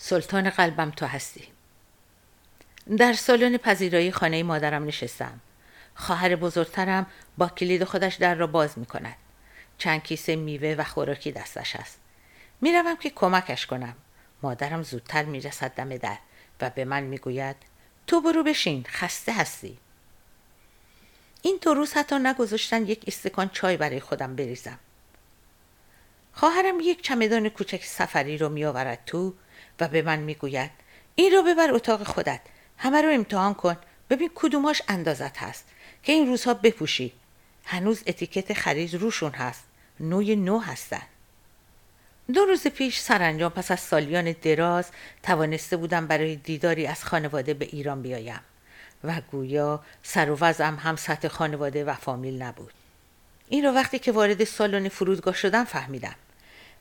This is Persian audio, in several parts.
سلطان قلبم تو هستی. در سالن پذیرایی خانه مادرم نشستم. خواهر بزرگترم با کلید خودش در را باز می کند. چند کیسه میوه و خوراکی دستش است می‌روم که کمکش کنم. مادرم زودتر می‌رسد دم در و به من می‌گوید تو برو بشین خسته هستی. این دو روز حتی نگذاشتن یک استکان چای برای خودم بریزم. خواهرم یک چمدان کوچک سفری رو میآورد تو و به من می‌گوید این رو ببر اتاق خودت همه رو امتحان کن ببین کدوماش اندازت هست که این روزها بپوشی. هنوز اتیکت خرید روشون هست نوع نو هستن. دو روز پیش سرانجام پس از سالیان دراز توانسته بودم برای دیداری از خانواده به ایران بیایم و گویا سر و وضعم هم سطح خانواده و فامیل نبود. این رو وقتی که وارد سالن فرودگاه شدم فهمیدم.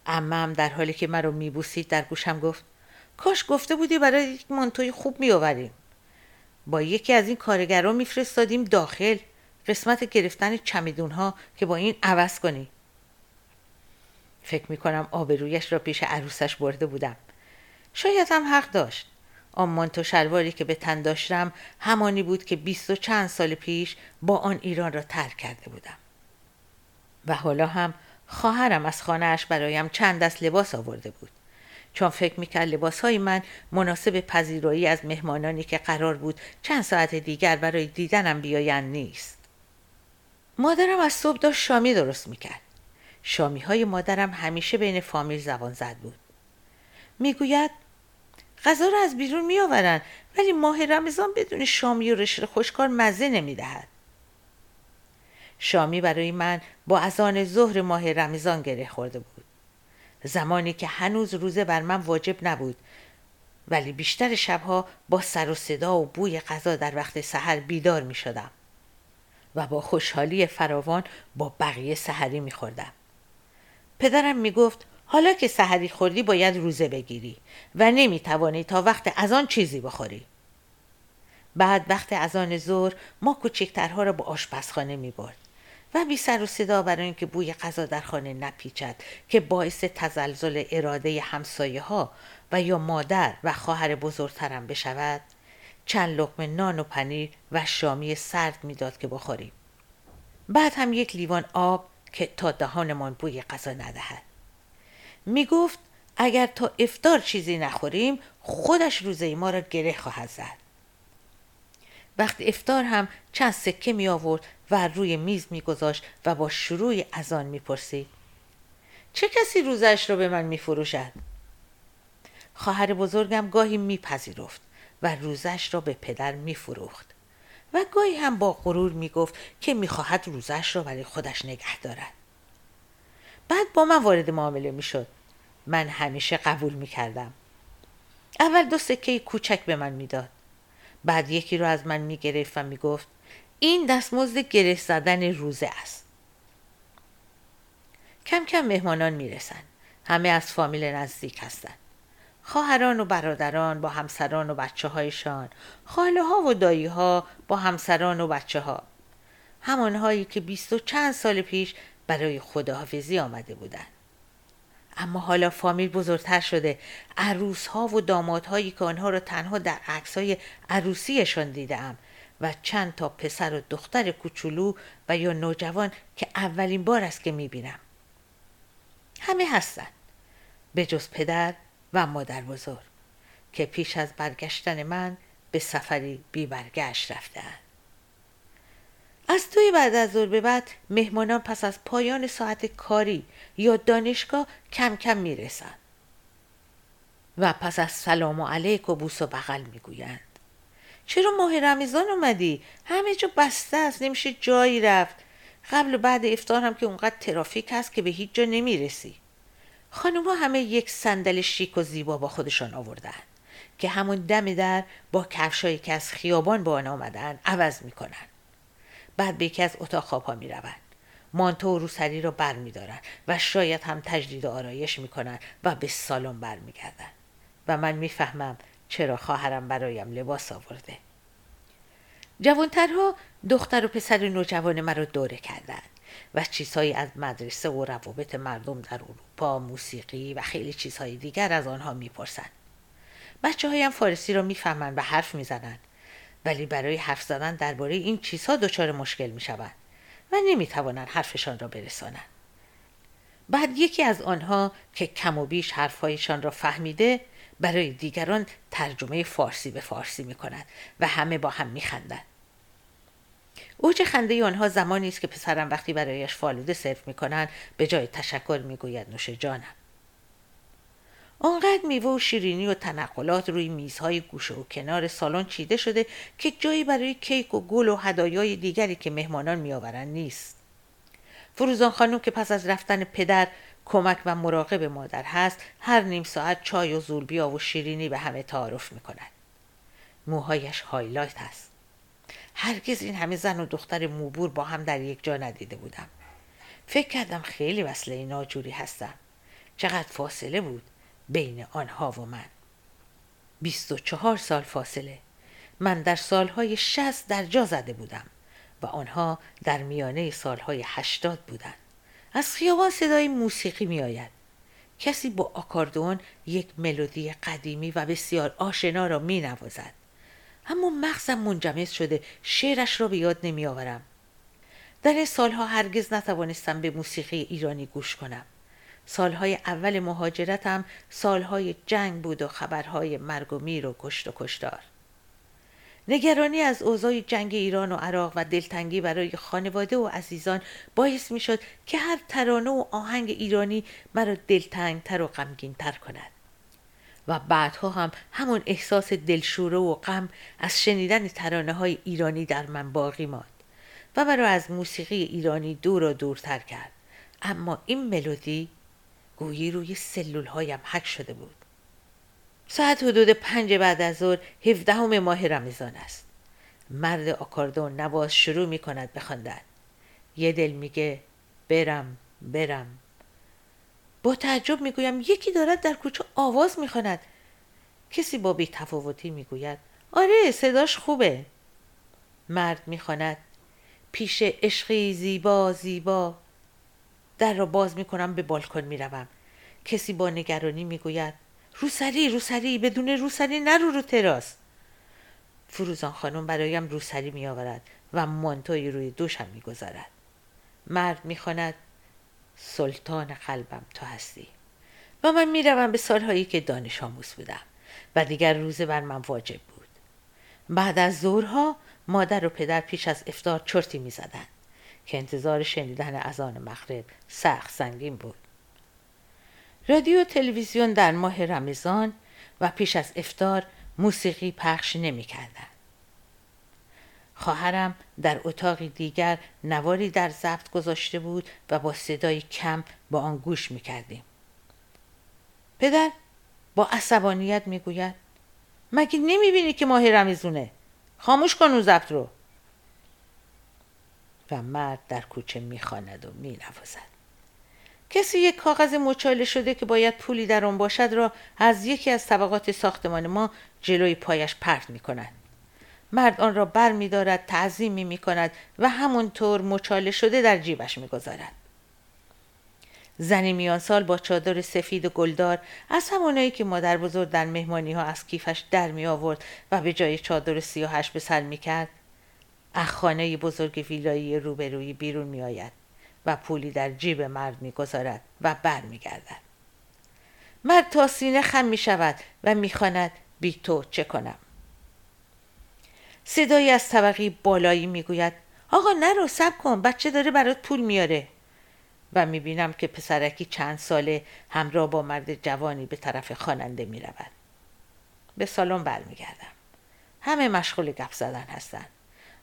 امم در حالی که مرا میبوسید در گوشم گفت کاش گفته بودی برای یک مانتوی خوب میآوریم. با یکی از این کارگران میفرستادیم داخل. قسمت گرفتن چمیدون ها که با این عوض کنی. فکر می‌کنم آبرویش را پیش عروسش برده بودم. شاید هم حق داشت. آن مانتو شلواری که به تن داشتم همانی بود که بیست و چند سال پیش با آن ایران را ترک کرده بودم. و حالا هم خواهرم از خانهاش برایم چند دست لباس آورده بود. چون فکر می‌کرد لباس های من مناسب پذیرایی از مهمانانی که قرار بود چند ساعت دیگر برای دیدنم بیایند نیست. مادرم از صبح داشت شامی درست می‌کرد. شامی های مادرم همیشه بین فامیل زبان زد بود. می‌گوید غذا را از بیرون میآورند ولی ماه رمضان بدون شامی و رشته خوشکار مزه نمی‌دهد. شامی برای من با اذان ظهر ماه رمضان گره خورده بود زمانی که هنوز روزه بر من واجب نبود ولی بیشتر شبها با سر و صدا و بوی غذا در وقت سحر بیدار می شدم و با خوشحالی فراوان با بقیه سحری می خوردم. پدرم می گفت حالا که سحری خوردی باید روزه بگیری و نمی توانی تا وقت از آن چیزی بخوری. بعد وقت از آن ظهر ما کوچکترها را به آشپزخانه می برد. و بی سر و صدا برای اینکه بوی غذا در خانه نپیچد که باعث تزلزل اراده همسایه ها و یا مادر و خواهر بزرگترم بشود. چند لقمه نان و پنیر و شامی سرد می‌داد که بخوریم. بعد هم یک لیوان آب که تا دهانمان بوی غذا ندهد. می گفت اگر تا افتار چیزی نخوریم خودش روزه ما را گره خواهد زد. وقتی افتار هم چند سکه می آورد و روی میز می گذاشت و با شروع از آن می پرسید. چه کسی روزش را به من می فروشد؟ خواهر بزرگم گاهی می پذیرفت و روزش را به پدر می فروخت. و گاهی هم با غرور می گفت که می خواهد روزش را برای خودش نگه دارد. بعد با من وارد معامله می شد. من همیشه قبول می کردم. اول دو سکه کوچک به من می‌داد. بعد یکی رو از من می گرفت و می گفت این دستمزد گره زدن روزه است. کم کم مهمانان می‌رسند همه از فامیل نزدیک هستند خواهران و برادران با همسران و بچه هایشان خاله ها و دایی ها با همسران و بچه ها همانهایی که بیست و چند سال پیش برای خداحافظی آمده بودند. اما حالا فامیل بزرگتر شده. عروس ها و دامادهایی که آنها را تنها در عکس های عروسیشان دیدم و چند تا پسر و دختر کوچولو و یا نوجوان که اولین بار است که می‌بینم. همه هستند به جز پدر و مادر بزرگ که پیش از برگشتن من به سفری بی برگشت رفتند از توی بعد از ظهر به بعد مهمانان پس از پایان ساعت کاری یا دانشگاه کم کم می‌رسند و پس از سلام و علیک و بوس و بغل می‌گویند. چرا ماه رمضان اومدی؟ همه جا بسته است نمیشه جایی رفت. قبل و بعد افطار هم که اونقدر ترافیک هست که به هیچ جا نمی‌رسی. خانم ها همه یک صندل شیک و زیبا با خودشان آوردن که همون دم در با کفشایی که از خیابان با آن آمدن عوض می‌کنن. بعد به یکی از اتاق خواب ها می‌روند. مانتو و روسری را بر میدارن و شاید هم تجدید آرایش می‌کنن و به سالن برمیگردن و من می‌فهمم چرا خواهرم برایم لباس آورده. جوانترها دختر و پسر نوجوان مرا دوره کردند و چیزهایی از مدرسه و روابط مردم در اروپا موسیقی و خیلی چیزهای دیگر از آنها می‌پرسند. بچه هایم فارسی را می‌فهمند و حرف می‌زنند. ولی برای حرف زدن درباره این چیزها دچار مشکل می‌شوند و نمی‌توانند حرفشان را برسانند بعد یکی از آنها که کم و بیش حرفهایشان را فهمیده برای دیگران ترجمه فارسی به فارسی می کند و همه با هم می خندند. اوج خنده آنها زمانی است که پسرم وقتی برایش فالوده سرو می کنند به جای تشکر می گوید نوش جانم. آنقدر میوه و شیرینی و تنقلات روی میزهای گوشه و کنار سالن چیده شده که جایی برای کیک و گل و هدایای دیگری که مهمانان میآورند نیست فروزان خانم که پس از رفتن پدر کمک و مراقب مادر هست هر نیم ساعت چای و زولبیا و شیرینی به همه تعارف می کند. موهایش هایلایت است. هرگز این همه زن و دختر موبور با هم در یک جا ندیده بودم. فکر کردم خیلی وصله ناجوری هستم. چقدر فاصله بود بین آنها و من. بیست و چهار سال فاصله. من در سالهای شست در جا زده بودم و آنها در میانه سالهای هشتاد بودند. از خیابان صدای موسیقی می آید. کسی با آکاردون یک ملودی قدیمی و بسیار آشنا را می نوازد. اما مغزم منجمد شده شعرش را به یاد نمی آورم. در این سالها هرگز نتوانستم به موسیقی ایرانی گوش کنم. سالهای اول مهاجرتم سالهای جنگ بود و خبرهای مرگ و میر و کشت و کشتار. نگرانی از اوضاع جنگ ایران و عراق و دلتنگی برای خانواده و عزیزان باعث می شد که هر ترانه و آهنگ ایرانی مرا دلتنگتر و غمگینتر کند و بعدها هم همون احساس دلشوره و غم از شنیدن ترانه های ایرانی در من باقی ماند و مرا از موسیقی ایرانی دور و دورتر کرد اما این ملودی گویی روی سلول هایم حک شده بود. ساعت حدود پنج بعد از ظهر هفدهم ماه رمضان است. مرد آکاردون نواز شروع می کند بخواندن یه دل میگه برم برم. با تعجب می‌گویم یکی دارد در کوچه آواز می‌خواند کسی با بی تفاوتی می‌گوید آره صداش خوبه. مرد می‌خواند پیش عشقی زیبا زیبا. در را باز می‌کنم به بالکن می‌روم. کسی با نگرانی می‌گوید روسری روسری بدون روسری نرو رو تراس. فروزان خانم برایم روسری می آورد و مانتوی روی دوشم می گذارد. مرد می خاند سلطان قلبم تو هستی. و من می روم به سالهایی که دانش آموز بودم و دیگر روزه بر من واجب بود. بعد از ظهرها مادر و پدر پیش از افتار چرتی می زدن که انتظار شنیدن اذان مغرب سخت سنگین بود رادیو تلویزیون در ماه رمضان و پیش از افتار موسیقی پخش نمی کردن. خواهرم در اتاقی دیگر نواری در ضبط گذاشته بود و با صدای کم با آن گوش می کردیم. پدر با عصبانیت می گوید مگه نمی بینی که ماه رمزونه؟ خاموش کن اون ضبط رو. و مرد در کوچه می خاند و می نوازد. کسی یک کاغذ مچاله شده که باید پولی در آن باشد را از یکی از طبقات ساختمان ما جلوی پایش پرت می کند. مرد آن را بر می دارد تعظیمی می کند و همونطور مچاله شده در جیبش می گذارد. زنی میان سال با چادر سفید و گلدار از همانایی که مادر بزرگ در مهمانی ها از کیفش در می آورد و به جای چادر سیاهش به سر می کرد از خانه بزرگ ویلایی روبروی بیرون می آید. و پولی در جیب مرد می‌گذارد و بر میگردد مرد تا سینه خم می شود و می‌خواند بی تو چه کنم. صدایی از طبقی بالایی می‌گوید آقا نرو سب کن بچه داره برات پول میاره و می‌بینم که پسرکی چند ساله همراه با مرد جوانی به طرف خواننده می‌رود. به سالن برمیگردم. همه مشغول گپ زدن هستند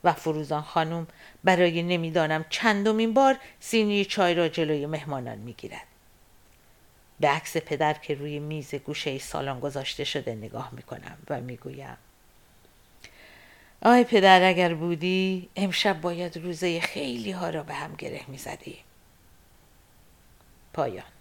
و فروزان خانم برای نمی‌دانم چندمین بار سینی چای را جلوی مهمانان می‌گیرد. به عکس پدر که روی میز گوشه سالن گذاشته شده نگاه می‌کنم و می‌گویم آی پدر اگر بودی امشب باید روزه خیلی ها را به هم گره می‌زدی پایان.